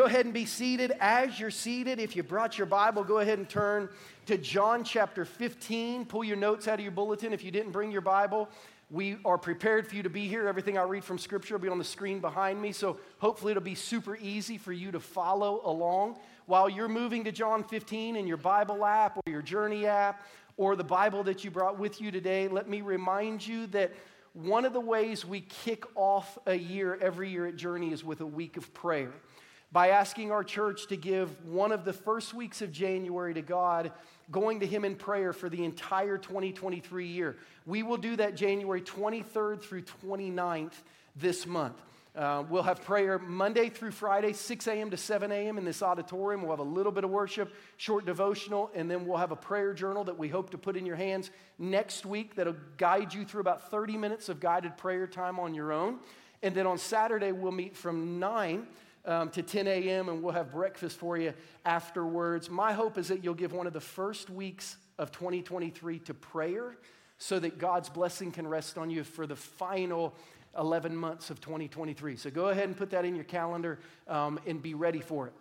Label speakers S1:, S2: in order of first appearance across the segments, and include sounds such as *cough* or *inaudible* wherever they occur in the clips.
S1: go ahead and be seated. As you're seated, if you brought your Bible, go ahead and turn to John chapter 15. Pull your notes out of your bulletin if you didn't bring your Bible. We are prepared for you to be here. Everything I read from Scripture will be on the screen behind me, so hopefully it'll be super easy for you to follow along. While you're moving to John 15 in your Bible app or your Journey app or the Bible that you brought with you today, let me remind you that one of the ways we kick off a year every year at Journey is with a week of prayer by asking our church to give one of the first weeks of January to God, going to Him in prayer for the entire 2023 year. We will do that January 23rd through 29th this month. Uh, we'll have prayer Monday through Friday, 6 a.m. to 7 a.m. in this auditorium. We'll have a little bit of worship, short devotional, and then we'll have a prayer journal that we hope to put in your hands next week that'll guide you through about 30 minutes of guided prayer time on your own. And then on Saturday, we'll meet from 9 um, to 10 a.m., and we'll have breakfast for you afterwards. My hope is that you'll give one of the first weeks of 2023 to prayer so that God's blessing can rest on you for the final 11 months of 2023. So go ahead and put that in your calendar um, and be ready for it.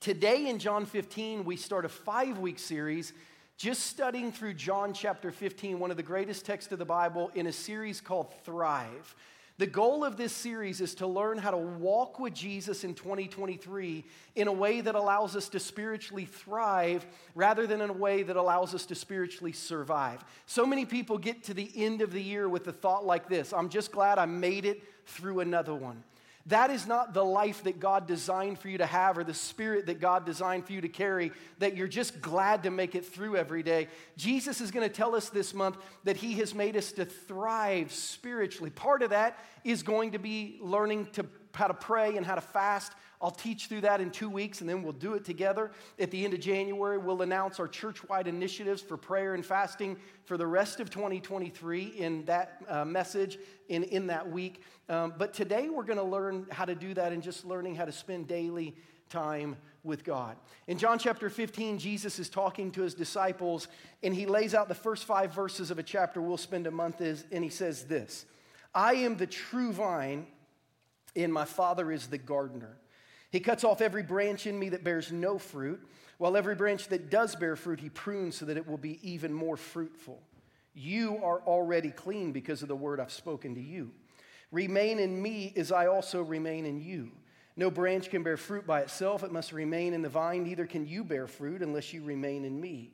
S1: Today in John 15, we start a five week series just studying through John chapter 15, one of the greatest texts of the Bible, in a series called Thrive. The goal of this series is to learn how to walk with Jesus in 2023 in a way that allows us to spiritually thrive rather than in a way that allows us to spiritually survive. So many people get to the end of the year with the thought like this I'm just glad I made it through another one. That is not the life that God designed for you to have or the spirit that God designed for you to carry, that you're just glad to make it through every day. Jesus is going to tell us this month that He has made us to thrive spiritually. Part of that is going to be learning to, how to pray and how to fast. I'll teach through that in two weeks and then we'll do it together. At the end of January, we'll announce our church wide initiatives for prayer and fasting for the rest of 2023 in that uh, message and in that week. Um, but today we're going to learn how to do that and just learning how to spend daily time with God. In John chapter 15, Jesus is talking to his disciples and he lays out the first five verses of a chapter we'll spend a month is, and he says this I am the true vine, and my Father is the gardener. He cuts off every branch in me that bears no fruit, while every branch that does bear fruit, he prunes so that it will be even more fruitful. You are already clean because of the word I've spoken to you. Remain in me as I also remain in you. No branch can bear fruit by itself, it must remain in the vine. Neither can you bear fruit unless you remain in me.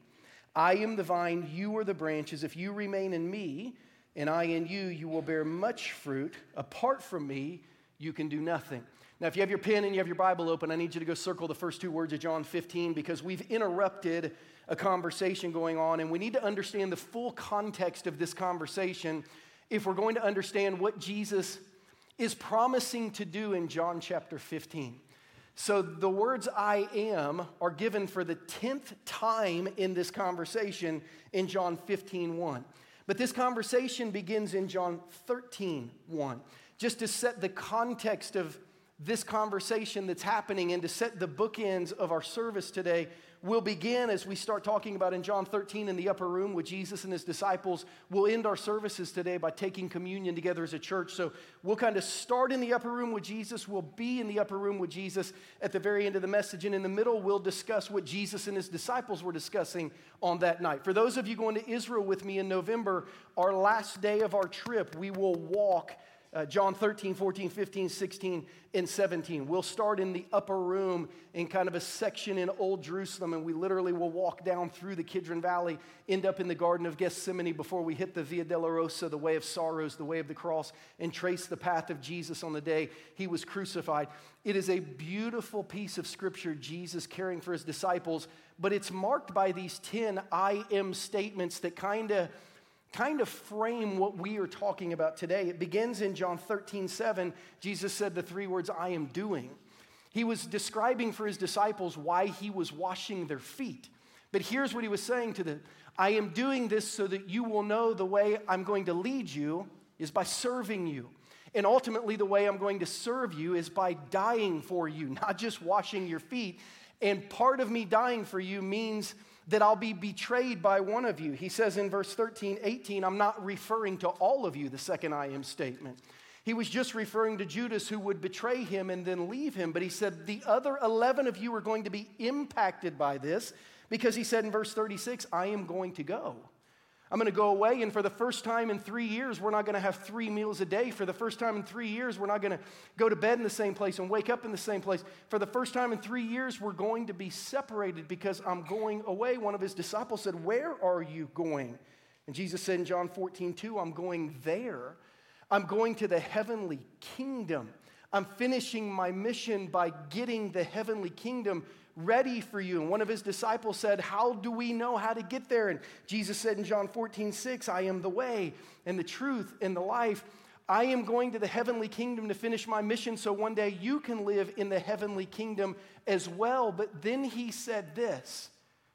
S1: I am the vine, you are the branches. If you remain in me, and I in you, you will bear much fruit. Apart from me, you can do nothing. Now, if you have your pen and you have your Bible open, I need you to go circle the first two words of John 15 because we've interrupted a conversation going on, and we need to understand the full context of this conversation if we're going to understand what Jesus is promising to do in John chapter 15. So, the words I am are given for the 10th time in this conversation in John 15 1. But this conversation begins in John 13 1, just to set the context of this conversation that's happening and to set the bookends of our service today will begin as we start talking about in John 13 in the upper room with Jesus and his disciples. We'll end our services today by taking communion together as a church. So we'll kind of start in the upper room with Jesus. We'll be in the upper room with Jesus at the very end of the message. And in the middle, we'll discuss what Jesus and his disciples were discussing on that night. For those of you going to Israel with me in November, our last day of our trip, we will walk uh, John 13, 14, 15, 16, and 17. We'll start in the upper room in kind of a section in Old Jerusalem, and we literally will walk down through the Kidron Valley, end up in the Garden of Gethsemane before we hit the Via Dolorosa, the way of sorrows, the way of the cross, and trace the path of Jesus on the day he was crucified. It is a beautiful piece of scripture, Jesus caring for his disciples, but it's marked by these 10 I am statements that kind of kind of frame what we are talking about today. It begins in John 13, 7. Jesus said the three words, I am doing. He was describing for his disciples why he was washing their feet. But here's what he was saying to them I am doing this so that you will know the way I'm going to lead you is by serving you. And ultimately, the way I'm going to serve you is by dying for you, *laughs* not just washing your feet. And part of me dying for you means that I'll be betrayed by one of you. He says in verse 13, 18, I'm not referring to all of you, the second I am statement. He was just referring to Judas who would betray him and then leave him. But he said, The other 11 of you are going to be impacted by this because he said in verse 36, I am going to go. I'm going to go away, and for the first time in three years, we're not going to have three meals a day. For the first time in three years, we're not going to go to bed in the same place and wake up in the same place. For the first time in three years, we're going to be separated because I'm going away. One of his disciples said, Where are you going? And Jesus said in John 14, 2, I'm going there. I'm going to the heavenly kingdom. I'm finishing my mission by getting the heavenly kingdom ready for you. And one of his disciples said, How do we know how to get there? And Jesus said in John 14, 6, I am the way and the truth and the life. I am going to the heavenly kingdom to finish my mission so one day you can live in the heavenly kingdom as well. But then he said this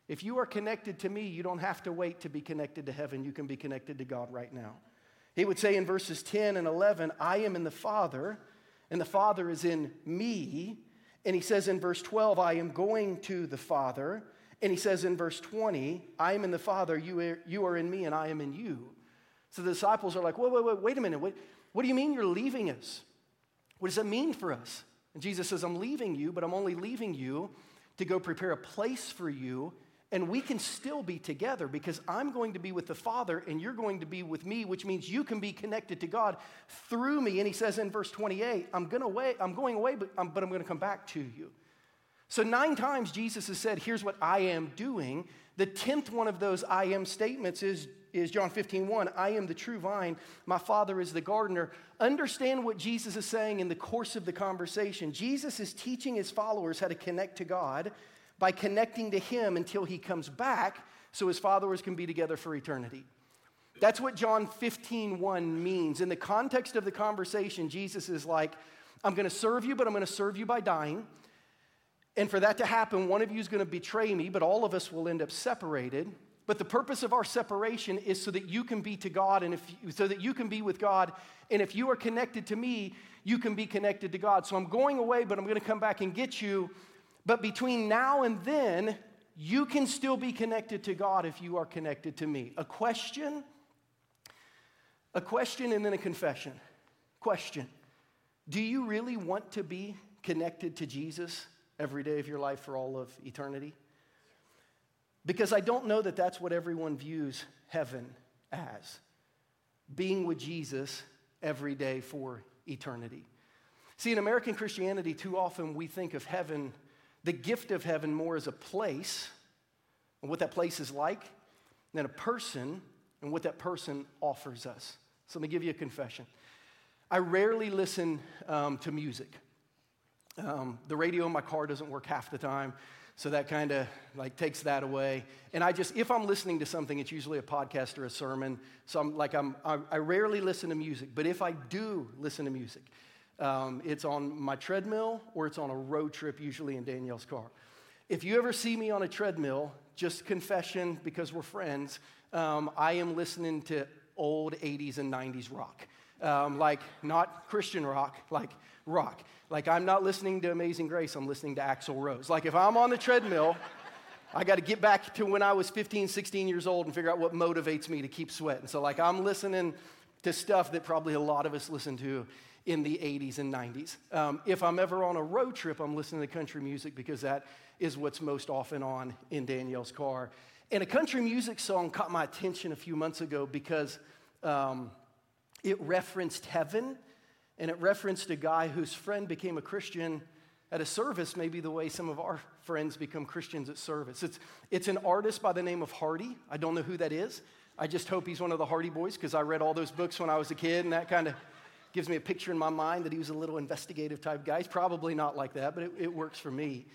S1: if you are connected to me, you don't have to wait to be connected to heaven. You can be connected to God right now. He would say in verses 10 and 11, I am in the Father, and the Father is in me. And he says in verse 12, I am going to the Father. And he says in verse 20, I am in the Father, you are, you are in me, and I am in you. So the disciples are like, wait, wait, wait, wait a minute. Wait, what do you mean you're leaving us? What does that mean for us? And Jesus says, I'm leaving you, but I'm only leaving you to go prepare a place for you and we can still be together because I'm going to be with the Father and you're going to be with me, which means you can be connected to God through me. And he says in verse 28, I'm, gonna away, I'm going away, but I'm, but I'm going to come back to you. So, nine times Jesus has said, Here's what I am doing. The tenth one of those I am statements is, is John 15, 1. I am the true vine, my Father is the gardener. Understand what Jesus is saying in the course of the conversation. Jesus is teaching his followers how to connect to God by connecting to Him until He comes back so His followers can be together for eternity. That's what John 15, 1 means. In the context of the conversation, Jesus is like, I'm going to serve you, but I'm going to serve you by dying. And for that to happen, one of you is going to betray me, but all of us will end up separated. But the purpose of our separation is so that you can be to God and if you, so that you can be with God. And if you are connected to me, you can be connected to God. So I'm going away, but I'm going to come back and get you. But between now and then, you can still be connected to God if you are connected to me. A question, a question, and then a confession. Question Do you really want to be connected to Jesus every day of your life for all of eternity? Because I don't know that that's what everyone views heaven as being with Jesus every day for eternity. See, in American Christianity, too often we think of heaven the gift of heaven more as a place and what that place is like than a person and what that person offers us. So let me give you a confession. I rarely listen um, to music. Um, the radio in my car doesn't work half the time, so that kind of like takes that away. And I just, if I'm listening to something, it's usually a podcast or a sermon. So I'm like, I'm, I, I rarely listen to music. But if I do listen to music, um, it's on my treadmill or it's on a road trip, usually in Danielle's car. If you ever see me on a treadmill, just confession because we're friends, um, I am listening to old 80s and 90s rock. Um, like, not Christian rock, like rock. Like, I'm not listening to Amazing Grace, I'm listening to Axl Rose. Like, if I'm on the treadmill, I got to get back to when I was 15, 16 years old and figure out what motivates me to keep sweating. So, like, I'm listening to stuff that probably a lot of us listen to in the 80s and 90s. Um, if I'm ever on a road trip, I'm listening to country music because that is what's most often on in Danielle's car. And a country music song caught my attention a few months ago because um, it referenced heaven and it referenced a guy whose friend became a Christian at a service, maybe the way some of our friends become Christians at service. It's, it's an artist by the name of Hardy. I don't know who that is. I just hope he's one of the Hardy Boys because I read all those books when I was a kid and that kind of gives me a picture in my mind that he was a little investigative type guy. He's probably not like that, but it, it works for me.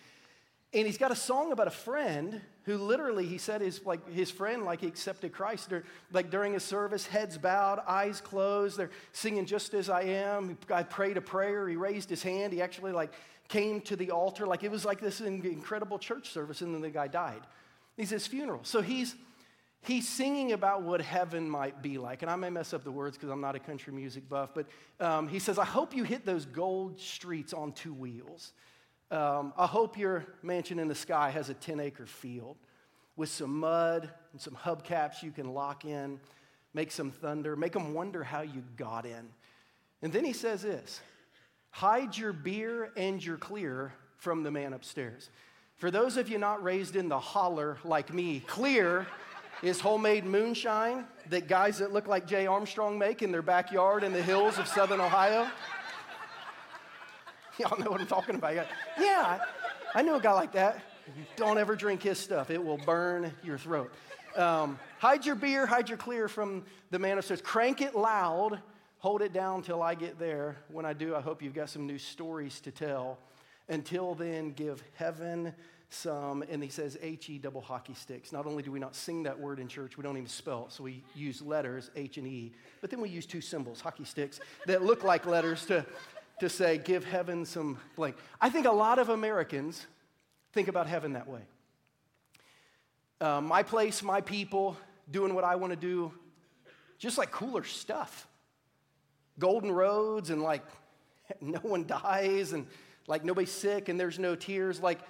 S1: And he's got a song about a friend who literally, he said, is like his friend, like he accepted Christ. Like during his service, heads bowed, eyes closed. They're singing just as I am. I prayed a prayer. He raised his hand. He actually like came to the altar. Like it was like this incredible church service, and then the guy died. He's his funeral. So he's he's singing about what heaven might be like. And I may mess up the words because I'm not a country music buff, but um, he says, I hope you hit those gold streets on two wheels. Um, I hope your mansion in the sky has a 10 acre field with some mud and some hubcaps you can lock in, make some thunder, make them wonder how you got in. And then he says this hide your beer and your clear from the man upstairs. For those of you not raised in the holler like me, clear is homemade moonshine that guys that look like Jay Armstrong make in their backyard in the hills of southern Ohio. *laughs* Y'all know what I'm talking about. Yeah, I know a guy like that. Don't ever drink his stuff, it will burn your throat. Um, hide your beer, hide your clear from the man upstairs. Crank it loud, hold it down till I get there. When I do, I hope you've got some new stories to tell. Until then, give heaven some, and he says H E double hockey sticks. Not only do we not sing that word in church, we don't even spell it, so we use letters, H and E, but then we use two symbols, hockey sticks, that look like letters to, to say, give heaven some blank. I think a lot of Americans think about heaven that way. Uh, my place, my people, doing what I want to do, just like cooler stuff. Golden roads and like *laughs* no one dies and like nobody's sick and there's no tears. Like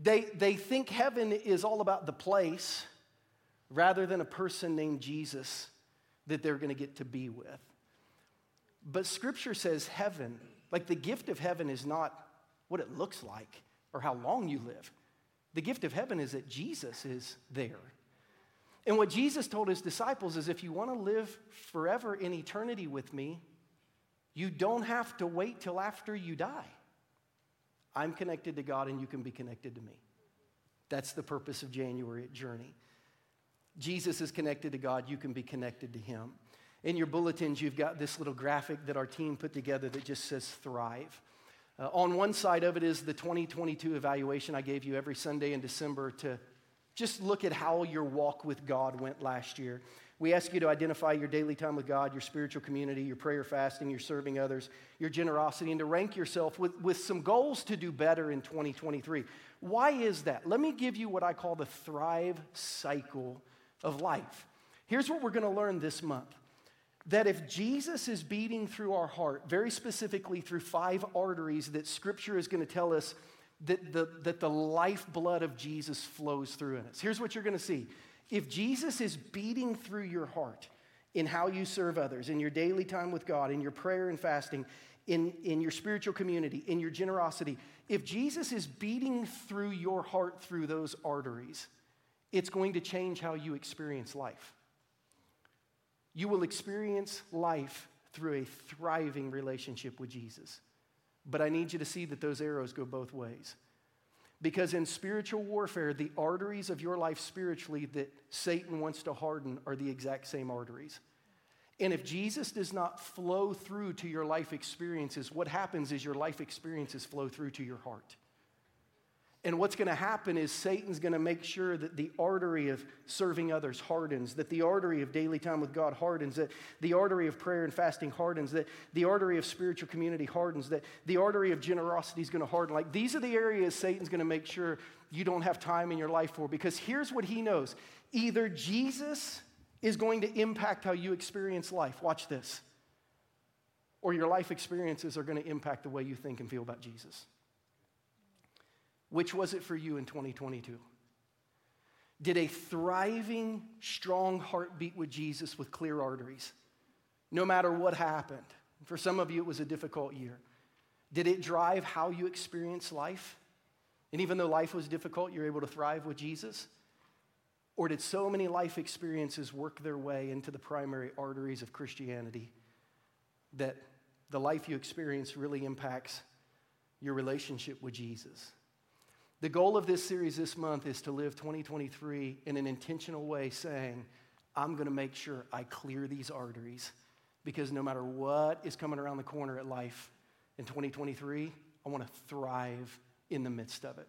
S1: they, they think heaven is all about the place rather than a person named Jesus that they're going to get to be with. But scripture says heaven, like the gift of heaven is not what it looks like or how long you live. The gift of heaven is that Jesus is there. And what Jesus told his disciples is if you want to live forever in eternity with me, you don't have to wait till after you die. I'm connected to God and you can be connected to me. That's the purpose of January Journey. Jesus is connected to God, you can be connected to Him. In your bulletins, you've got this little graphic that our team put together that just says thrive. Uh, on one side of it is the 2022 evaluation I gave you every Sunday in December to just look at how your walk with God went last year. We ask you to identify your daily time with God, your spiritual community, your prayer fasting, your serving others, your generosity, and to rank yourself with, with some goals to do better in 2023. Why is that? Let me give you what I call the thrive cycle of life. Here's what we're going to learn this month that if Jesus is beating through our heart, very specifically through five arteries that Scripture is going to tell us that the, that the lifeblood of Jesus flows through in us. Here's what you're going to see if Jesus is beating through your heart in how you serve others, in your daily time with God, in your prayer and fasting, in, in your spiritual community, in your generosity, if Jesus is beating through your heart through those arteries, it's going to change how you experience life. You will experience life through a thriving relationship with Jesus. But I need you to see that those arrows go both ways. Because in spiritual warfare, the arteries of your life spiritually that Satan wants to harden are the exact same arteries. And if Jesus does not flow through to your life experiences, what happens is your life experiences flow through to your heart. And what's going to happen is Satan's going to make sure that the artery of serving others hardens, that the artery of daily time with God hardens, that the artery of prayer and fasting hardens, that the artery of spiritual community hardens, that the artery of generosity is going to harden. Like these are the areas Satan's going to make sure you don't have time in your life for because here's what he knows either Jesus is going to impact how you experience life. Watch this. Or your life experiences are going to impact the way you think and feel about Jesus. Which was it for you in 2022? Did a thriving, strong heartbeat with Jesus with clear arteries, no matter what happened? For some of you, it was a difficult year. Did it drive how you experience life? And even though life was difficult, you're able to thrive with Jesus? Or did so many life experiences work their way into the primary arteries of Christianity that the life you experience really impacts your relationship with Jesus? The goal of this series this month is to live 2023 in an intentional way, saying, I'm going to make sure I clear these arteries because no matter what is coming around the corner at life in 2023, I want to thrive in the midst of it.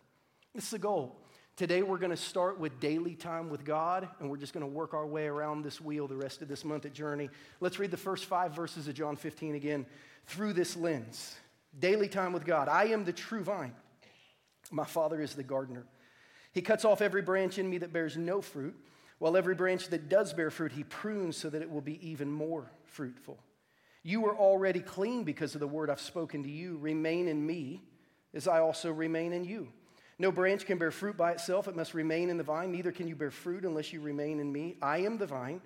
S1: It's the goal. Today, we're going to start with daily time with God, and we're just going to work our way around this wheel the rest of this month at Journey. Let's read the first five verses of John 15 again through this lens. Daily time with God. I am the true vine. My Father is the gardener. He cuts off every branch in me that bears no fruit, while every branch that does bear fruit, he prunes so that it will be even more fruitful. You are already clean because of the word I've spoken to you. Remain in me as I also remain in you. No branch can bear fruit by itself, it must remain in the vine. Neither can you bear fruit unless you remain in me. I am the vine,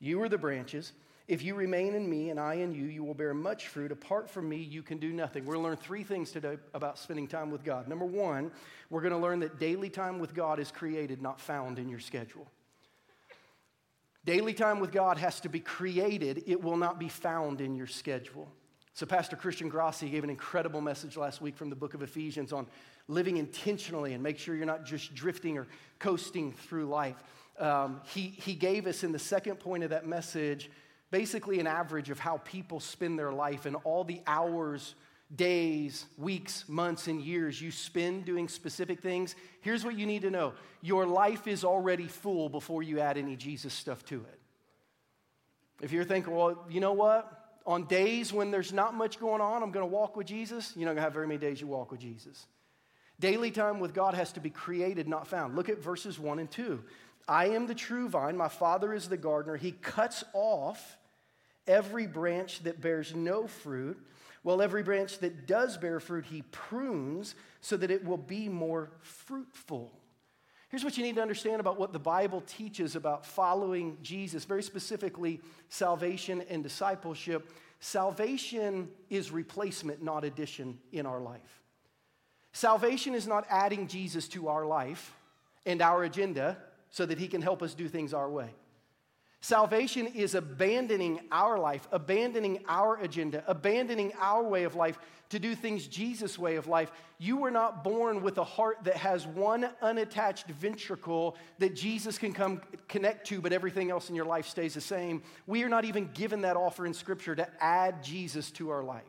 S1: you are the branches. If you remain in me and I in you, you will bear much fruit. Apart from me, you can do nothing. We're going to learn three things today about spending time with God. Number one, we're going to learn that daily time with God is created, not found in your schedule. Daily time with God has to be created, it will not be found in your schedule. So, Pastor Christian Grassi gave an incredible message last week from the book of Ephesians on living intentionally and make sure you're not just drifting or coasting through life. Um, he, he gave us in the second point of that message basically an average of how people spend their life and all the hours, days, weeks, months, and years you spend doing specific things. Here's what you need to know your life is already full before you add any Jesus stuff to it. If you're thinking, well, you know what? On days when there's not much going on, I'm going to walk with Jesus. You're not going to have very many days you walk with Jesus. Daily time with God has to be created, not found. Look at verses 1 and 2. I am the true vine, my Father is the gardener. He cuts off every branch that bears no fruit, while every branch that does bear fruit, he prunes so that it will be more fruitful. Here's what you need to understand about what the Bible teaches about following Jesus, very specifically, salvation and discipleship. Salvation is replacement, not addition in our life. Salvation is not adding Jesus to our life and our agenda so that he can help us do things our way. Salvation is abandoning our life, abandoning our agenda, abandoning our way of life to do things Jesus' way of life. You were not born with a heart that has one unattached ventricle that Jesus can come connect to, but everything else in your life stays the same. We are not even given that offer in Scripture to add Jesus to our life.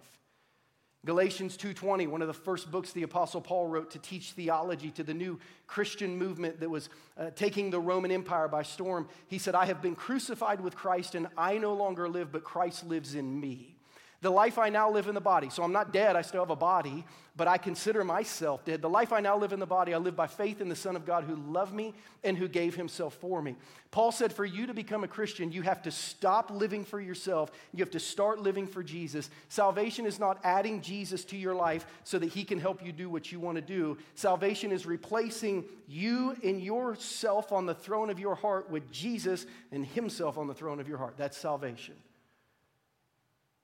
S1: Galatians 2:20, one of the first books the apostle Paul wrote to teach theology to the new Christian movement that was uh, taking the Roman Empire by storm. He said, "I have been crucified with Christ and I no longer live, but Christ lives in me." The life I now live in the body. So I'm not dead, I still have a body, but I consider myself dead. The life I now live in the body, I live by faith in the Son of God who loved me and who gave himself for me. Paul said, for you to become a Christian, you have to stop living for yourself. You have to start living for Jesus. Salvation is not adding Jesus to your life so that he can help you do what you want to do. Salvation is replacing you and yourself on the throne of your heart with Jesus and himself on the throne of your heart. That's salvation.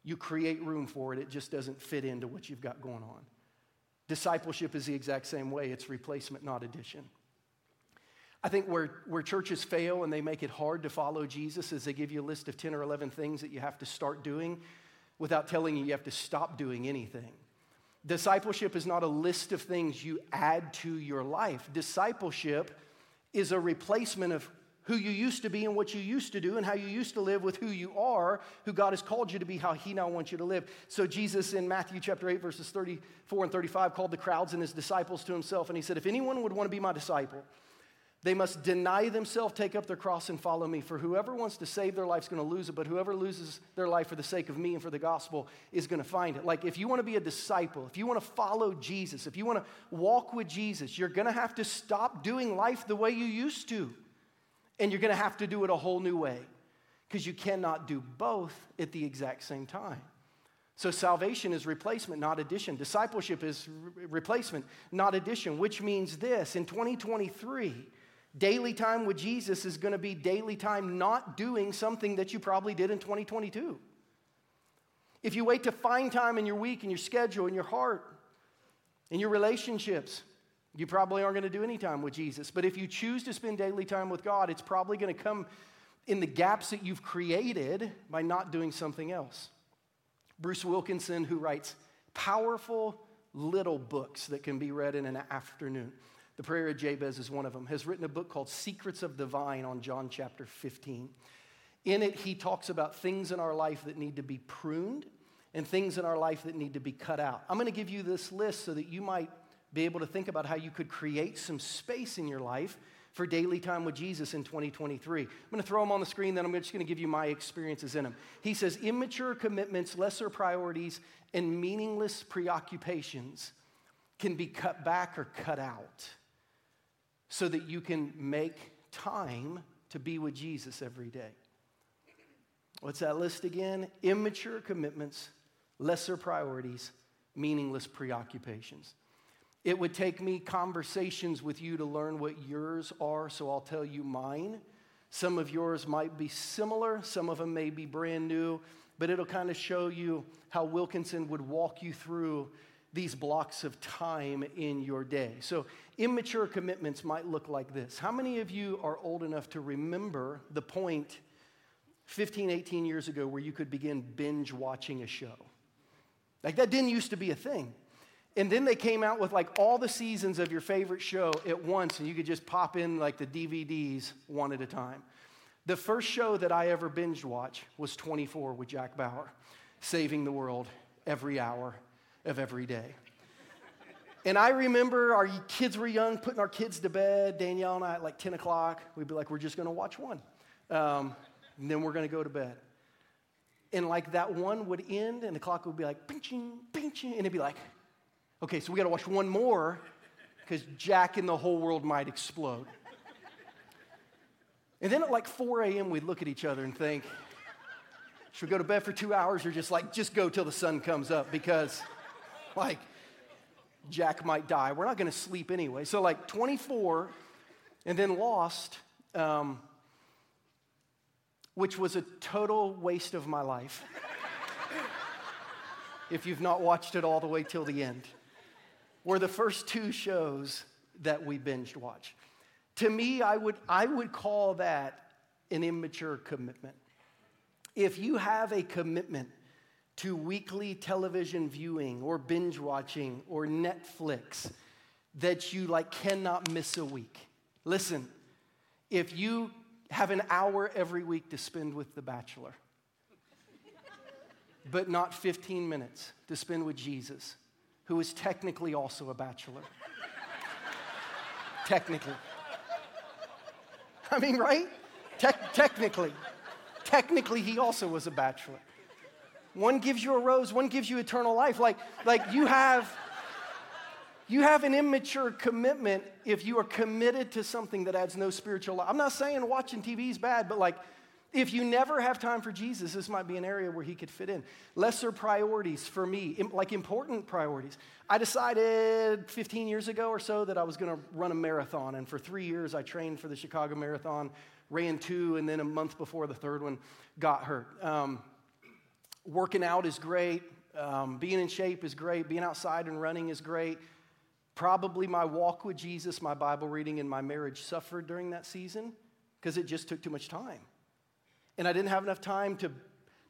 S1: You create room for it, it just doesn't fit into what you've got going on. Discipleship is the exact same way it's replacement, not addition. I think where, where churches fail and they make it hard to follow Jesus is they give you a list of 10 or 11 things that you have to start doing without telling you you have to stop doing anything. Discipleship is not a list of things you add to your life. Discipleship is a replacement of who you used to be and what you used to do and how you used to live with who you are, who God has called you to be, how He now wants you to live. So, Jesus in Matthew chapter 8, verses 34 and 35, called the crowds and His disciples to Himself, and He said, If anyone would want to be my disciple, they must deny themselves, take up their cross, and follow me. For whoever wants to save their life is going to lose it, but whoever loses their life for the sake of me and for the gospel is going to find it. Like, if you want to be a disciple, if you want to follow Jesus, if you want to walk with Jesus, you're going to have to stop doing life the way you used to. And you're going to have to do it a whole new way because you cannot do both at the exact same time. So, salvation is replacement, not addition. Discipleship is re- replacement, not addition, which means this in 2023, daily time with Jesus is going to be daily time not doing something that you probably did in 2022. If you wait to find time in your week, in your schedule, in your heart, in your relationships, you probably aren't going to do any time with Jesus. But if you choose to spend daily time with God, it's probably going to come in the gaps that you've created by not doing something else. Bruce Wilkinson, who writes powerful little books that can be read in an afternoon, The Prayer of Jabez is one of them, has written a book called Secrets of the Vine on John chapter 15. In it, he talks about things in our life that need to be pruned and things in our life that need to be cut out. I'm going to give you this list so that you might be able to think about how you could create some space in your life for daily time with Jesus in 2023. I'm going to throw them on the screen, then I'm just going to give you my experiences in them. He says, immature commitments, lesser priorities, and meaningless preoccupations can be cut back or cut out so that you can make time to be with Jesus every day. What's that list again? Immature commitments, lesser priorities, meaningless preoccupations. It would take me conversations with you to learn what yours are, so I'll tell you mine. Some of yours might be similar, some of them may be brand new, but it'll kind of show you how Wilkinson would walk you through these blocks of time in your day. So, immature commitments might look like this. How many of you are old enough to remember the point 15, 18 years ago where you could begin binge watching a show? Like, that didn't used to be a thing. And then they came out with like all the seasons of your favorite show at once, and you could just pop in like the DVDs one at a time. The first show that I ever binge watched was 24 with Jack Bauer, saving the world every hour of every day. And I remember our kids were young, putting our kids to bed, Danielle and I at like 10 o'clock. We'd be like, we're just gonna watch one. Um, and then we're gonna go to bed. And like that one would end, and the clock would be like, pinching, pinching, and it'd be like, Okay, so we got to watch one more because Jack and the whole world might explode. And then at like 4 a.m., we'd look at each other and think, should we go to bed for two hours or just like, just go till the sun comes up because, like, Jack might die. We're not going to sleep anyway. So, like, 24 and then Lost, um, which was a total waste of my life *laughs* if you've not watched it all the way till the end were the first two shows that we binged watch. To me, I would, I would call that an immature commitment. If you have a commitment to weekly television viewing or binge watching or Netflix that you like cannot miss a week. Listen, if you have an hour every week to spend with The Bachelor, but not 15 minutes to spend with Jesus, who is technically also a bachelor. technically. I mean, right? Te- technically. Technically, he also was a bachelor. One gives you a rose, one gives you eternal life. Like, like you have you have an immature commitment if you are committed to something that adds no spiritual life. I'm not saying watching TV is bad, but like if you never have time for Jesus, this might be an area where he could fit in. Lesser priorities for me, like important priorities. I decided 15 years ago or so that I was going to run a marathon. And for three years, I trained for the Chicago Marathon, ran two, and then a month before the third one got hurt. Um, working out is great. Um, being in shape is great. Being outside and running is great. Probably my walk with Jesus, my Bible reading, and my marriage suffered during that season because it just took too much time. And I didn't have enough time to,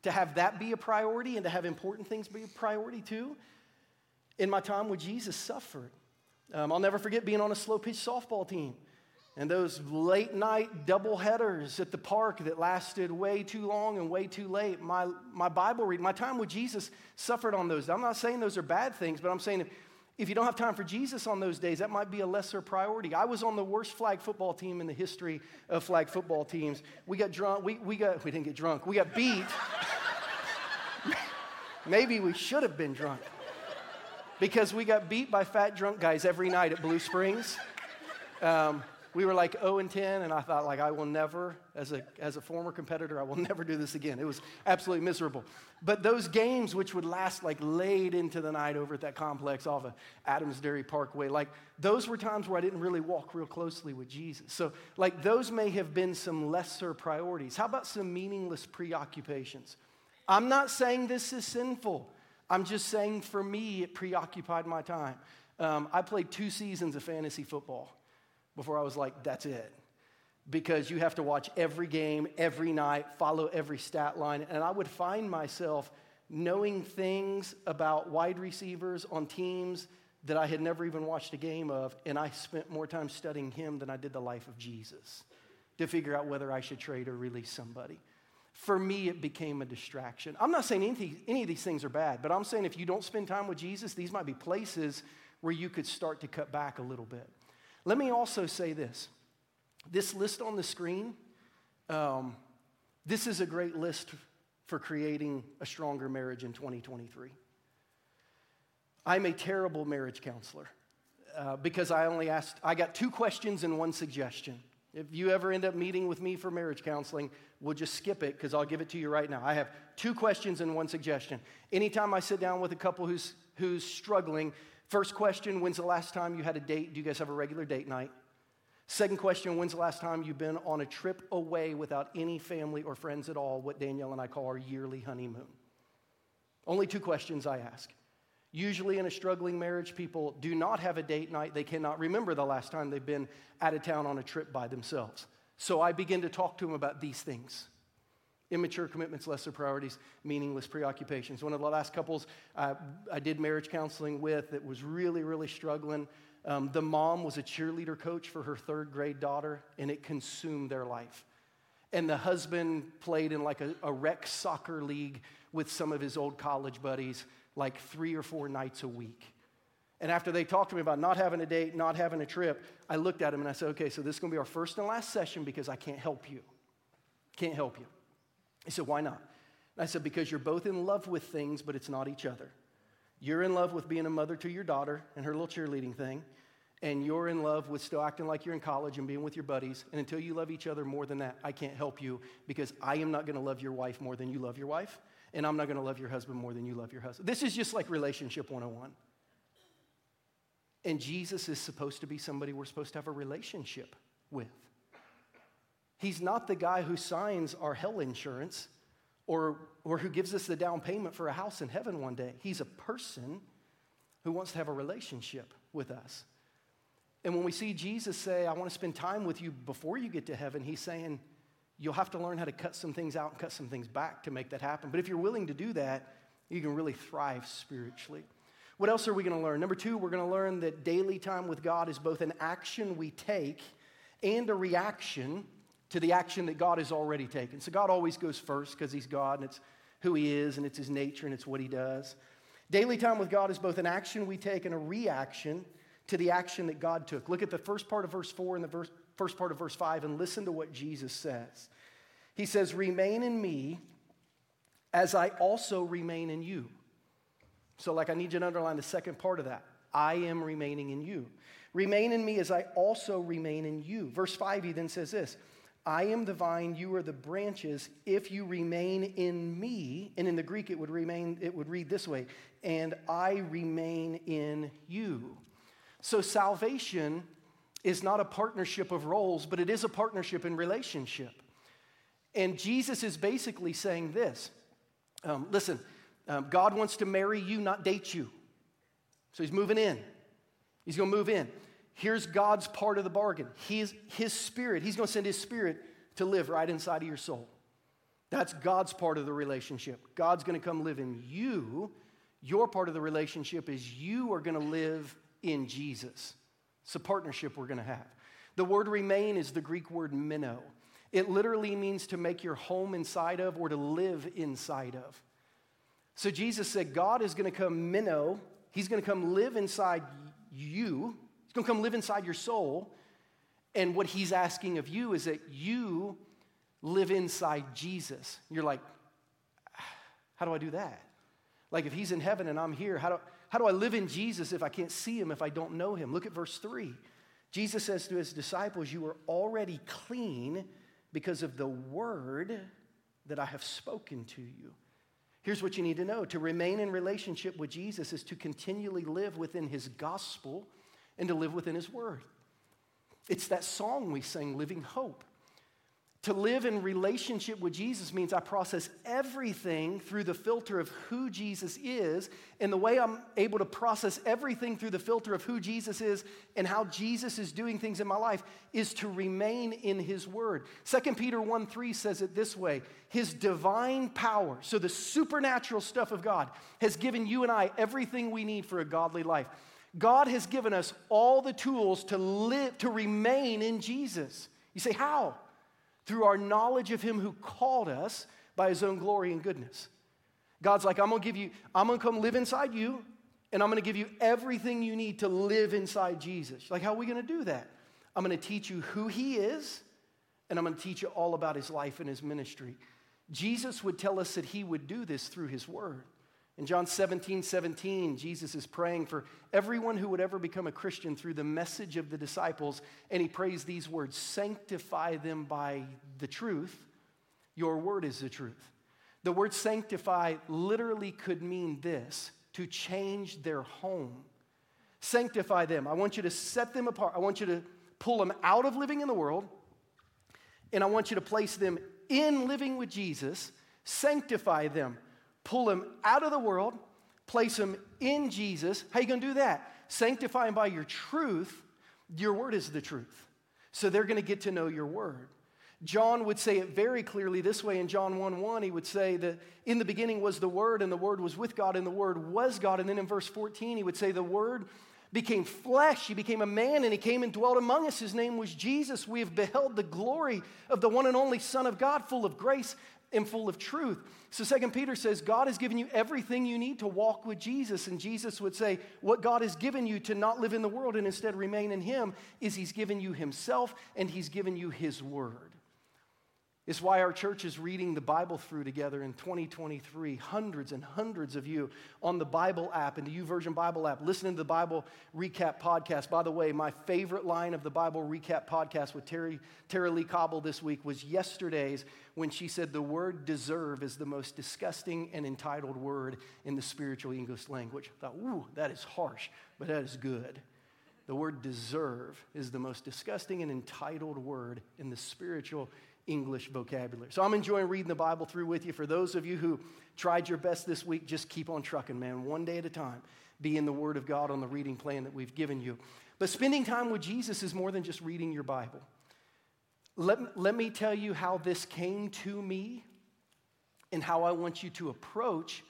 S1: to have that be a priority and to have important things be a priority too. In my time with Jesus, suffered. Um, I'll never forget being on a slow pitch softball team and those late night double headers at the park that lasted way too long and way too late. My, my Bible reading, my time with Jesus suffered on those. I'm not saying those are bad things, but I'm saying if you don't have time for Jesus on those days, that might be a lesser priority. I was on the worst flag football team in the history of flag football teams. We got drunk, we, we, got, we didn't get drunk, we got beat. *laughs* Maybe we should have been drunk because we got beat by fat drunk guys every night at Blue Springs. Um, we were like 0 and 10, and I thought, like, I will never, as a, as a former competitor, I will *laughs* never do this again. It was absolutely miserable. But those games, which would last like late into the night over at that complex off of Adams Dairy Parkway, like, those were times where I didn't really walk real closely with Jesus. So, like, those may have been some lesser priorities. How about some meaningless preoccupations? I'm not saying this is sinful. I'm just saying for me, it preoccupied my time. Um, I played two seasons of fantasy football before I was like, that's it. Because you have to watch every game, every night, follow every stat line. And I would find myself knowing things about wide receivers on teams that I had never even watched a game of. And I spent more time studying him than I did the life of Jesus to figure out whether I should trade or release somebody. For me, it became a distraction. I'm not saying anything, any of these things are bad, but I'm saying if you don't spend time with Jesus, these might be places where you could start to cut back a little bit. Let me also say this this list on the screen, um, this is a great list for creating a stronger marriage in 2023. I'm a terrible marriage counselor uh, because I only asked, I got two questions and one suggestion. If you ever end up meeting with me for marriage counseling, we'll just skip it because I'll give it to you right now. I have two questions and one suggestion. Anytime I sit down with a couple who's, who's struggling, First question When's the last time you had a date? Do you guys have a regular date night? Second question When's the last time you've been on a trip away without any family or friends at all, what Danielle and I call our yearly honeymoon? Only two questions I ask. Usually, in a struggling marriage, people do not have a date night. They cannot remember the last time they've been out of town on a trip by themselves. So I begin to talk to them about these things immature commitments, lesser priorities, meaningless preoccupations. One of the last couples uh, I did marriage counseling with that was really, really struggling. Um, the mom was a cheerleader coach for her third grade daughter, and it consumed their life. And the husband played in like a, a rec soccer league with some of his old college buddies, like three or four nights a week. And after they talked to me about not having a date, not having a trip, I looked at him and I said, okay, so this is going to be our first and last session because I can't help you. Can't help you. He said, why not? And I said, because you're both in love with things, but it's not each other. You're in love with being a mother to your daughter and her little cheerleading thing, and you're in love with still acting like you're in college and being with your buddies. And until you love each other more than that, I can't help you because I am not going to love your wife more than you love your wife, and I'm not going to love your husband more than you love your husband. This is just like relationship 101. And Jesus is supposed to be somebody we're supposed to have a relationship with. He's not the guy who signs our hell insurance or, or who gives us the down payment for a house in heaven one day. He's a person who wants to have a relationship with us. And when we see Jesus say, I want to spend time with you before you get to heaven, he's saying, You'll have to learn how to cut some things out and cut some things back to make that happen. But if you're willing to do that, you can really thrive spiritually. What else are we going to learn? Number two, we're going to learn that daily time with God is both an action we take and a reaction to the action that God has already taken. So God always goes first because He's God and it's who He is and it's His nature and it's what He does. Daily time with God is both an action we take and a reaction to the action that God took. Look at the first part of verse 4 and the verse, first part of verse 5 and listen to what Jesus says. He says, Remain in me as I also remain in you. So, like, I need you to underline the second part of that. I am remaining in you. Remain in me as I also remain in you. Verse 5, he then says this I am the vine, you are the branches. If you remain in me, and in the Greek it would remain, it would read this way, and I remain in you. So salvation is not a partnership of roles, but it is a partnership in relationship. And Jesus is basically saying this um, listen, um, God wants to marry you, not date you. So he's moving in. He's going to move in. Here's God's part of the bargain. He's, his spirit, he's going to send his spirit to live right inside of your soul. That's God's part of the relationship. God's going to come live in you. Your part of the relationship is you are going to live in Jesus. It's a partnership we're going to have. The word remain is the Greek word meno. It literally means to make your home inside of or to live inside of. So Jesus said, God is going to come meno. He's going to come live inside you. Going to come live inside your soul. And what he's asking of you is that you live inside Jesus. You're like, ah, how do I do that? Like if he's in heaven and I'm here, how do, how do I live in Jesus if I can't see him, if I don't know him? Look at verse 3. Jesus says to his disciples, You are already clean because of the word that I have spoken to you. Here's what you need to know to remain in relationship with Jesus is to continually live within his gospel and to live within his word. It's that song we sing, Living Hope. To live in relationship with Jesus means I process everything through the filter of who Jesus is. And the way I'm able to process everything through the filter of who Jesus is and how Jesus is doing things in my life is to remain in his word. 2 Peter 1 3 says it this way His divine power, so the supernatural stuff of God, has given you and I everything we need for a godly life. God has given us all the tools to live, to remain in Jesus. You say, how? through our knowledge of Him who called us by His own glory and goodness. God's like, I'm gonna give you, I'm gonna come live inside you, and I'm gonna give you everything you need to live inside Jesus. Like, how are we gonna do that? I'm gonna teach you who He is, and I'm gonna teach you all about His life and His ministry. Jesus would tell us that He would do this through His Word. In John 17, 17, Jesus is praying for everyone who would ever become a Christian through the message of the disciples, and he prays these words Sanctify them by the truth. Your word is the truth. The word sanctify literally could mean this to change their home. Sanctify them. I want you to set them apart. I want you to pull them out of living in the world, and I want you to place them in living with Jesus, sanctify them, pull them out of the world, place them in Jesus. How you going to do that? Sanctify them by your truth. Your word is the truth. So they're going to get to know your word. John would say it very clearly this way in John 1 1. He would say that in the beginning was the Word, and the Word was with God, and the Word was God. And then in verse 14, he would say, The Word became flesh. He became a man and he came and dwelt among us. His name was Jesus. We have beheld the glory of the one and only Son of God, full of grace and full of truth. So Second Peter says, God has given you everything you need to walk with Jesus. And Jesus would say, What God has given you to not live in the world and instead remain in Him is He's given you Himself and He's given you His Word. It's why our church is reading the Bible through together in 2023. Hundreds and hundreds of you on the Bible app and the YouVersion Bible app listening to the Bible Recap podcast. By the way, my favorite line of the Bible Recap podcast with Terry, Tara-Leigh Cobble this week was yesterday's when she said the word deserve is the most disgusting and entitled word in the spiritual English language. I thought, ooh, that is harsh, but that is good. The word deserve is the most disgusting and entitled word in the spiritual English vocabulary. So I'm enjoying reading the Bible through with you. For those of you who tried your best this week, just keep on trucking, man, one day at a time. Be in the Word of God on the reading plan that we've given you. But spending time with Jesus is more than just reading your Bible. Let, let me tell you how this came to me and how I want you to approach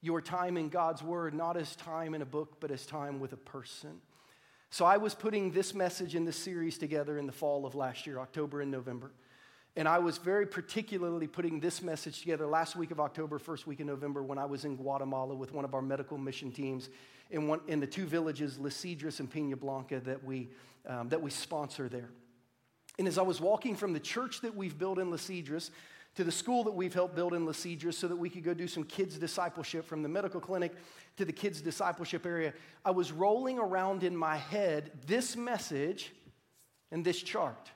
S1: your time in God's Word, not as time in a book, but as time with a person. So I was putting this message in this series together in the fall of last year, October and November. And I was very particularly putting this message together last week of October, first week in November, when I was in Guatemala with one of our medical mission teams in, one, in the two villages, Las Cedras and Pena Blanca, that we, um, that we sponsor there. And as I was walking from the church that we've built in Las Cedras to the school that we've helped build in Las Cedras so that we could go do some kids' discipleship from the medical clinic to the kids' discipleship area, I was rolling around in my head this message and this chart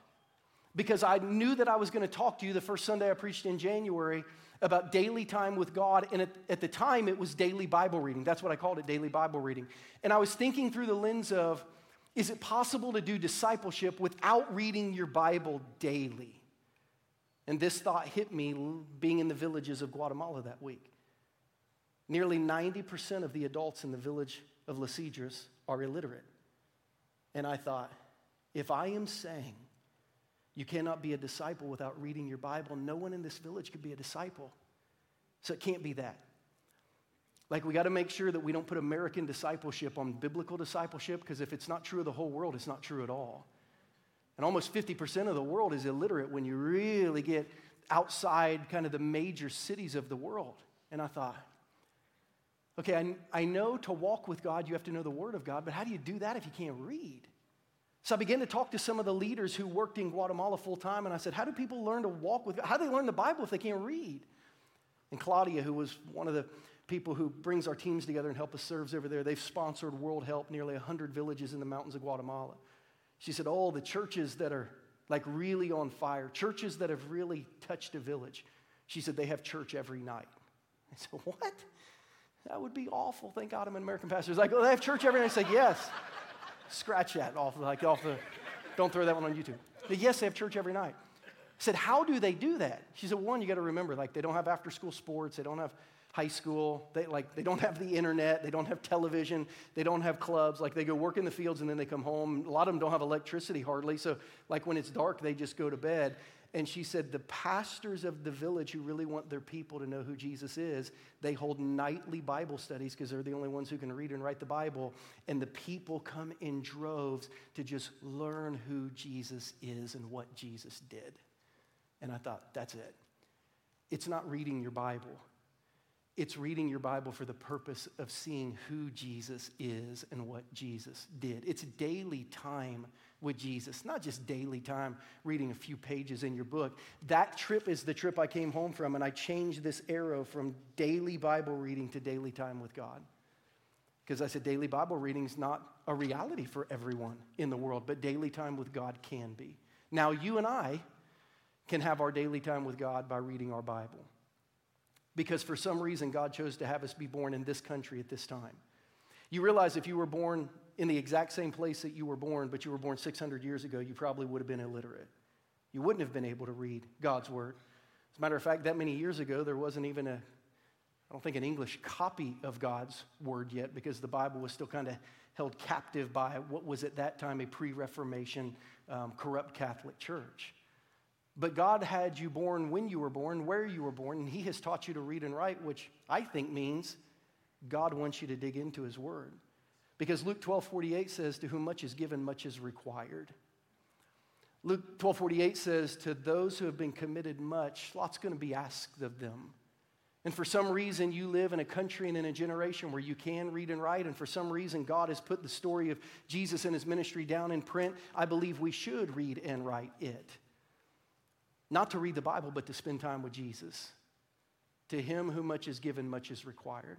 S1: because I knew that I was going to talk to you the first Sunday I preached in January about daily time with God. And at, at, the time, it was daily Bible reading. That's what I called it, daily Bible reading. And I was thinking through the lens of is it possible to do discipleship without reading your Bible daily? And this thought hit me being in the villages of Guatemala that week. Nearly 90% of the adults in the village of Las Cedras are illiterate. And I thought, if I am saying you cannot be a disciple without reading your Bible. No one in this village could be a disciple. So it can't be that. Like, we got to make sure that we don't put American discipleship on biblical discipleship because if it's not true of the whole world, it's not true at all. And almost 50% of the world is illiterate when you really get outside kind of the major cities of the world. And I thought, okay, I, I know to walk with God, you have to know the Word of God, but how do you do that if you can't read? So I began to talk to some of the leaders who worked in Guatemala full time, and I said, How do people learn to walk with God? How do they learn the Bible if they can't read? And Claudia, who was one of the people who brings our teams together and help us serves over there, they've sponsored World Help nearly 100 villages in the mountains of Guatemala. She said, Oh, the churches that are like really on fire, churches that have really touched a village. She said, They have church every night. I said, What? That would be awful. Thank God I'm an American pastor. He's like, Oh, they have church every night. I said, Yes. Scratch that off, like off the, don't throw that one on YouTube. But yes, they have church every night. I said, how do they do that? She said, one, you got to remember, like they don't have after school sports, they don't have high school, they like they don't have the internet, they don't have television, they don't have clubs. Like they go work in the fields and then they come home. A lot of them don't have electricity hardly, so like when it's dark, they just go to bed. And she said, the pastors of the village who really want their people to know who Jesus is, they hold nightly Bible studies because they're the only ones who can read and write the Bible. And the people come in droves to just learn who Jesus is and what Jesus did. And I thought, that's it. It's not reading your Bible. It's reading your Bible for the purpose of seeing who Jesus is and what Jesus did. It's daily time with Jesus, not just daily time reading a few pages in your book. That trip is the trip I came home from, and I changed this arrow from daily Bible reading to daily time with God. Because I said daily Bible reading is not a reality for everyone in the world, but daily time with God can be. Now, you and I can have our daily time with God by reading our Bible. Because for some reason, God chose to have us be born in this country at this time. You realize if you were born in the exact same place that you were born, but you were born 600 years ago, you probably would have been illiterate. You wouldn't have been able to read God's word. As a matter of fact, that many years ago, there wasn't even a, I don't think, an English copy of God's word yet because the Bible was still kind of held captive by what was at that time a pre Reformation um, corrupt Catholic church. But God had you born when you were born, where you were born, and He has taught you to read and write, which I think means God wants you to dig into His Word. Because Luke 12 48 says, To whom much is given, much is required. Luke 12 48 says, To those who have been committed much, lots going to be asked of them. And for some reason, you live in a country and in a generation where you can read and write, and for some reason, God has put the story of Jesus and his ministry down in print. I believe we should read and write it. Not to read the Bible, but to spend time with Jesus. To him who much is given, much is required.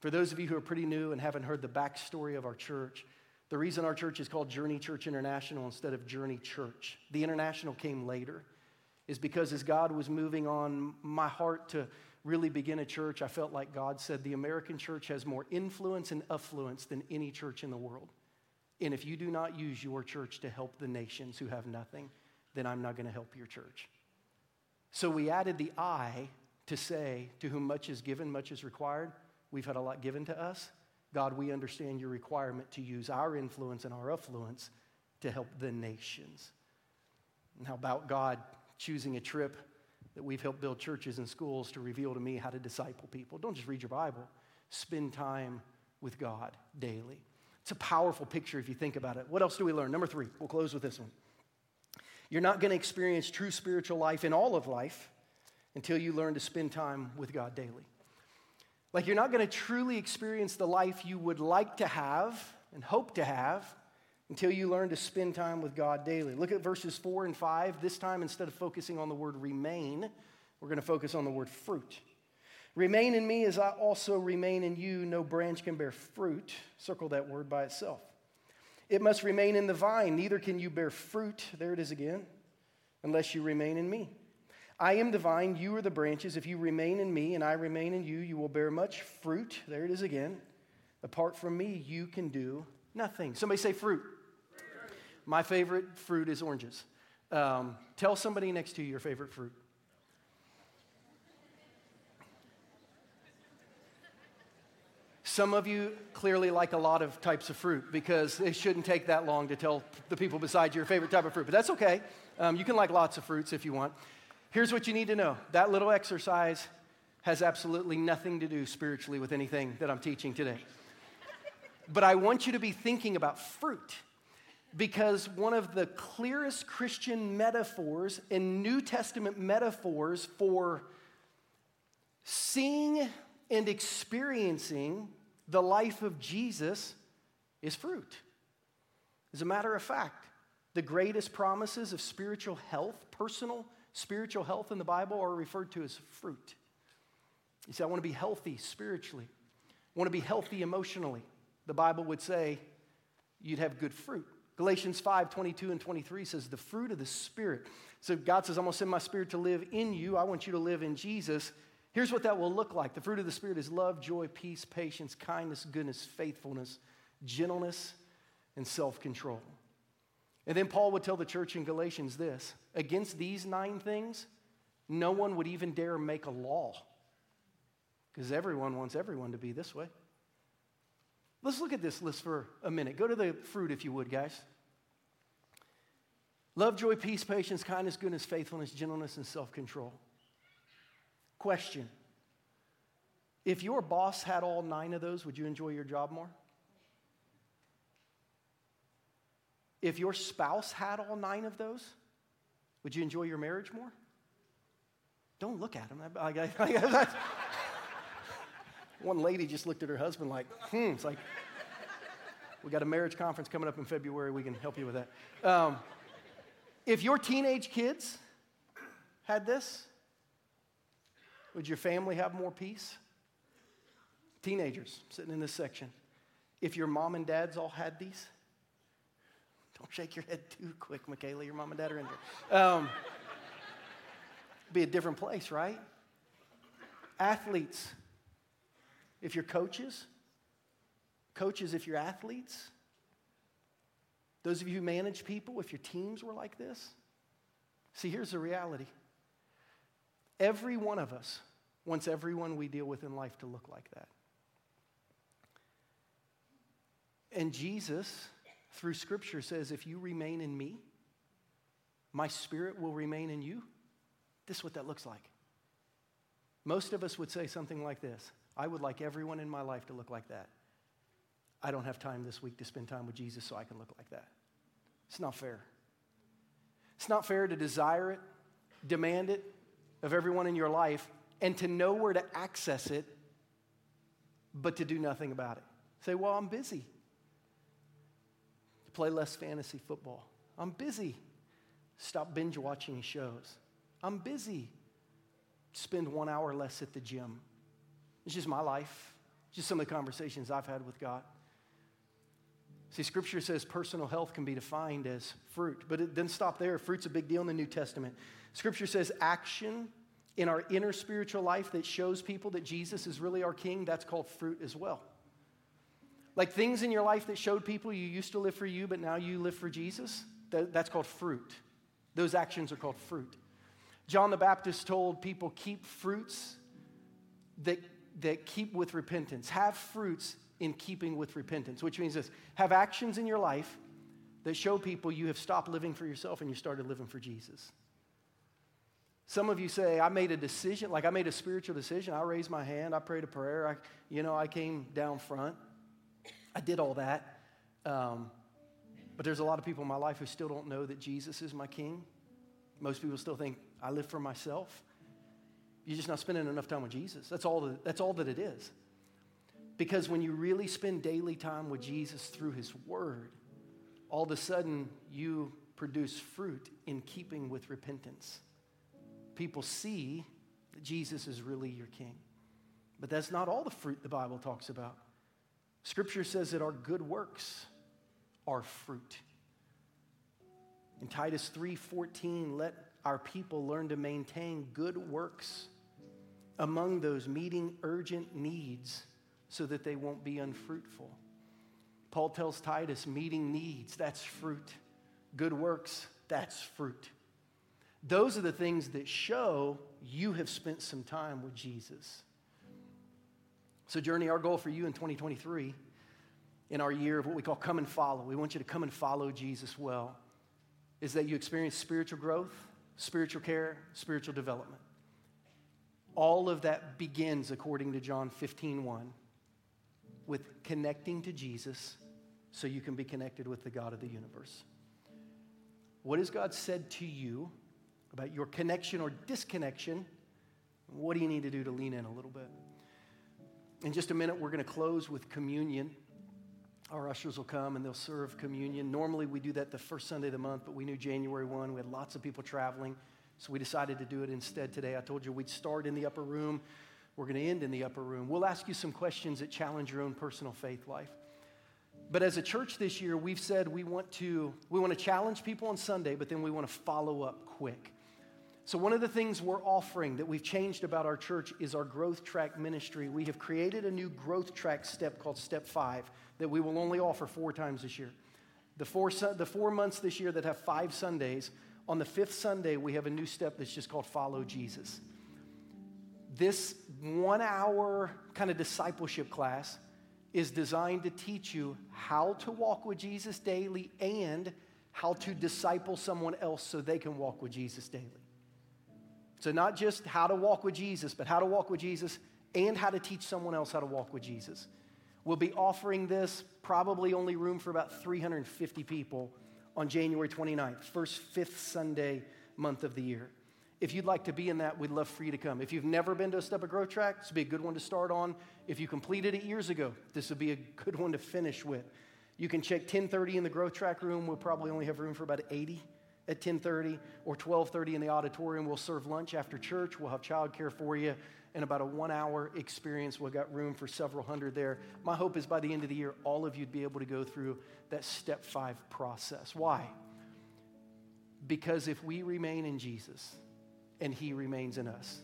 S1: For those of you who are pretty new and haven't heard the backstory of our church, the reason our church is called Journey Church International instead of Journey Church, the international came later, is because as God was moving on my heart to really begin a church, I felt like God said the American church has more influence and affluence than any church in the world. And if you do not use your church to help the nations who have nothing, then I'm not going to help your church. So we added the I to say, to whom much is given, much is required. We've had a lot given to us. God, we understand your requirement to use our influence and our affluence to help the nations. And how about God choosing a trip that we've helped build churches and schools to reveal to me how to disciple people? Don't just read your Bible, spend time with God daily. It's a powerful picture if you think about it. What else do we learn? Number three, we'll close with this one. You're not going to experience true spiritual life in all of life until you learn to spend time with God daily. Like, you're not going to truly experience the life you would like to have and hope to have until you learn to spend time with God daily. Look at verses four and five. This time, instead of focusing on the word remain, we're going to focus on the word fruit. Remain in me as I also remain in you. No branch can bear fruit. Circle that word by itself. It must remain in the vine. Neither can you bear fruit, there it is again, unless you remain in me. I am the vine, you are the branches. If you remain in me and I remain in you, you will bear much fruit. There it is again. Apart from me, you can do nothing. Somebody say fruit. My favorite fruit is oranges. Um, tell somebody next to you your favorite fruit. Some of you clearly like a lot of types of fruit because it shouldn't take that long to tell the people beside you your favorite type of fruit, but that's okay. Um, you can like lots of fruits if you want. Here's what you need to know that little exercise has absolutely nothing to do spiritually with anything that I'm teaching today. but I want you to be thinking about fruit because one of the clearest Christian metaphors and New Testament metaphors for seeing and experiencing the life of Jesus is fruit. As a matter of fact, the greatest promises of spiritual health, personal spiritual health in the Bible are referred to as fruit. You say, I want to be healthy spiritually, I want to be healthy emotionally. The Bible would say you'd have good fruit. Galatians 5 22 and 23 says, The fruit of the Spirit. So God says, I'm going to send my Spirit to live in you. I want you to live in Jesus. Here's what that will look like the fruit of the Spirit is love, joy, peace, patience, kindness, goodness, faithfulness, gentleness, and self control. And then Paul would tell the church in Galatians this against these nine things, no one would even dare make a law because everyone wants everyone to be this way. Let's look at this list for a minute. Go to the fruit, if you would, guys. Love, joy, peace, patience, kindness, goodness, faithfulness, gentleness, and self control. Question If your boss had all nine of those, would you enjoy your job more? If your spouse had all nine of those, would you enjoy your marriage more? Don't look at him. One lady just looked at her husband like, hmm. It's like, we got a marriage conference coming up in February. We can help you with that. Um, if your teenage kids had this, would your family have more peace? Teenagers sitting in this section. If your mom and dads all had these, don't shake your head too quick, Michaela. Your mom and dad are in there. Um, be a different place, right? Athletes, if you're coaches, coaches, if you're athletes, Those of you who manage people, if your teams were like this, see, here's the reality. Every one of us wants everyone we deal with in life to look like that. And Jesus, through Scripture, says, If you remain in me, my spirit will remain in you. This is what that looks like. Most of us would say something like this I would like everyone in my life to look like that. I don't have time this week to spend time with Jesus, so I can look like that. It's not fair. It's not fair to desire it, demand it of everyone in your life, and to know where to access it, but to do nothing about it. Say, well, I'm busy. Play less fantasy football. I'm busy. Stop binge watching shows. I'm busy. Spend one hour less at the gym. It's just my life, just some of the conversations I've had with God. See, Scripture says personal health can be defined as fruit, but it doesn't stop there. Fruit's a big deal in the New Testament. Scripture says action in our inner spiritual life that shows people that Jesus is really our King, that's called fruit as well. Like things in your life that showed people you used to live for you, but now you live for Jesus, that, that's called fruit. Those actions are called fruit. John the Baptist told people, keep fruits that, that keep with repentance. Have fruits in keeping with repentance, which means this have actions in your life that show people you have stopped living for yourself and you started living for Jesus. Some of you say, I made a decision, like I made a spiritual decision. I raised my hand, I prayed a prayer, I, you know, I came down front. I did all that. Um, but there's a lot of people in my life who still don't know that Jesus is my king. Most people still think I live for myself. You're just not spending enough time with Jesus. That's all that, that's all that it is. Because when you really spend daily time with Jesus through his word, all of a sudden you produce fruit in keeping with repentance. People see that Jesus is really your king. But that's not all the fruit the Bible talks about. Scripture says that our good works are fruit. In Titus 3:14, let our people learn to maintain good works among those meeting urgent needs so that they won't be unfruitful. Paul tells Titus, meeting needs, that's fruit. Good works, that's fruit. Those are the things that show you have spent some time with Jesus. So, Journey, our goal for you in 2023, in our year of what we call come and follow, we want you to come and follow Jesus well, is that you experience spiritual growth, spiritual care, spiritual development. All of that begins, according to John 15 1, with connecting to Jesus so you can be connected with the God of the universe. What has God said to you about your connection or disconnection? What do you need to do to lean in a little bit? In just a minute, we're going to close with communion. Our ushers will come and they'll serve communion. Normally, we do that the first Sunday of the month, but we knew January 1, we had lots of people traveling, so we decided to do it instead today. I told you we'd start in the upper room we're going to end in the upper room. We'll ask you some questions that challenge your own personal faith life. But as a church this year, we've said we want to we want to challenge people on Sunday, but then we want to follow up quick. So one of the things we're offering that we've changed about our church is our growth track ministry. We have created a new growth track step called Step 5 that we will only offer 4 times this year. The four, the four months this year that have five Sundays, on the fifth Sunday, we have a new step that's just called Follow Jesus this one hour kind of discipleship class is designed to teach you how to walk with Jesus daily and how to disciple someone else so they can walk with Jesus daily. So, not just how to walk with Jesus, but how to walk with Jesus and how to teach someone else how to walk with Jesus. We'll be offering this, probably only room for about 350 people on January 29th, first fifth Sunday month of the year. If you'd like to be in that, we'd love for you to come. If you've never been to a Step of Growth track, this would be a good one to start on. If you completed it years ago, this would be a good one to finish with. You can check 1030 in the growth track room. We'll probably only have room for about 80 at 1030 or 1230 in the auditorium. We'll serve lunch after church. We'll have childcare for you and about a one hour experience. We've got room for several hundred there. My hope is by the end of the year, all of you'd be able to go through that step five process. Why? Because if we remain in Jesus, and He remains in us.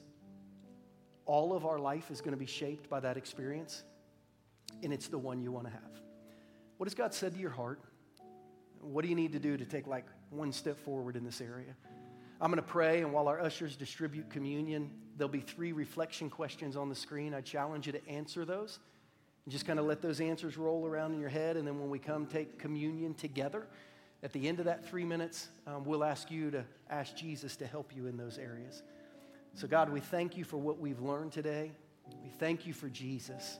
S1: All of our life is going to be shaped by that experience, and it's the one you want to have. What has God said to your heart? What do you need to do to take like one step forward in this area? I'm going to pray, and while our ushers distribute communion, there'll be three reflection questions on the screen. I challenge you to answer those. And just kind of let those answers roll around in your head, and then when we come take communion together, at the end of that three minutes, um, we'll ask you to ask Jesus to help you in those areas. So, God, we thank you for what we've learned today. We thank you for Jesus.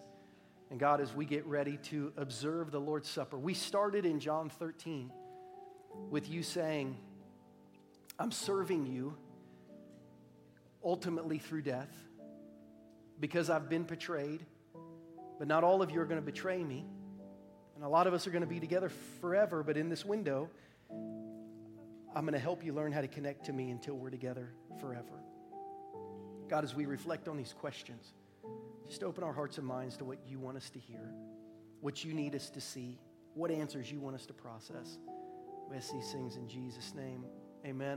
S1: And God, as we get ready to observe the Lord's Supper, we started in John 13 with you saying, I'm serving you ultimately through death because I've been betrayed, but not all of you are going to betray me. And a lot of us are going to be together forever, but in this window, I'm going to help you learn how to connect to me until we're together forever. God, as we reflect on these questions, just open our hearts and minds to what you want us to hear, what you need us to see, what answers you want us to process. Ask these things in Jesus' name. Amen.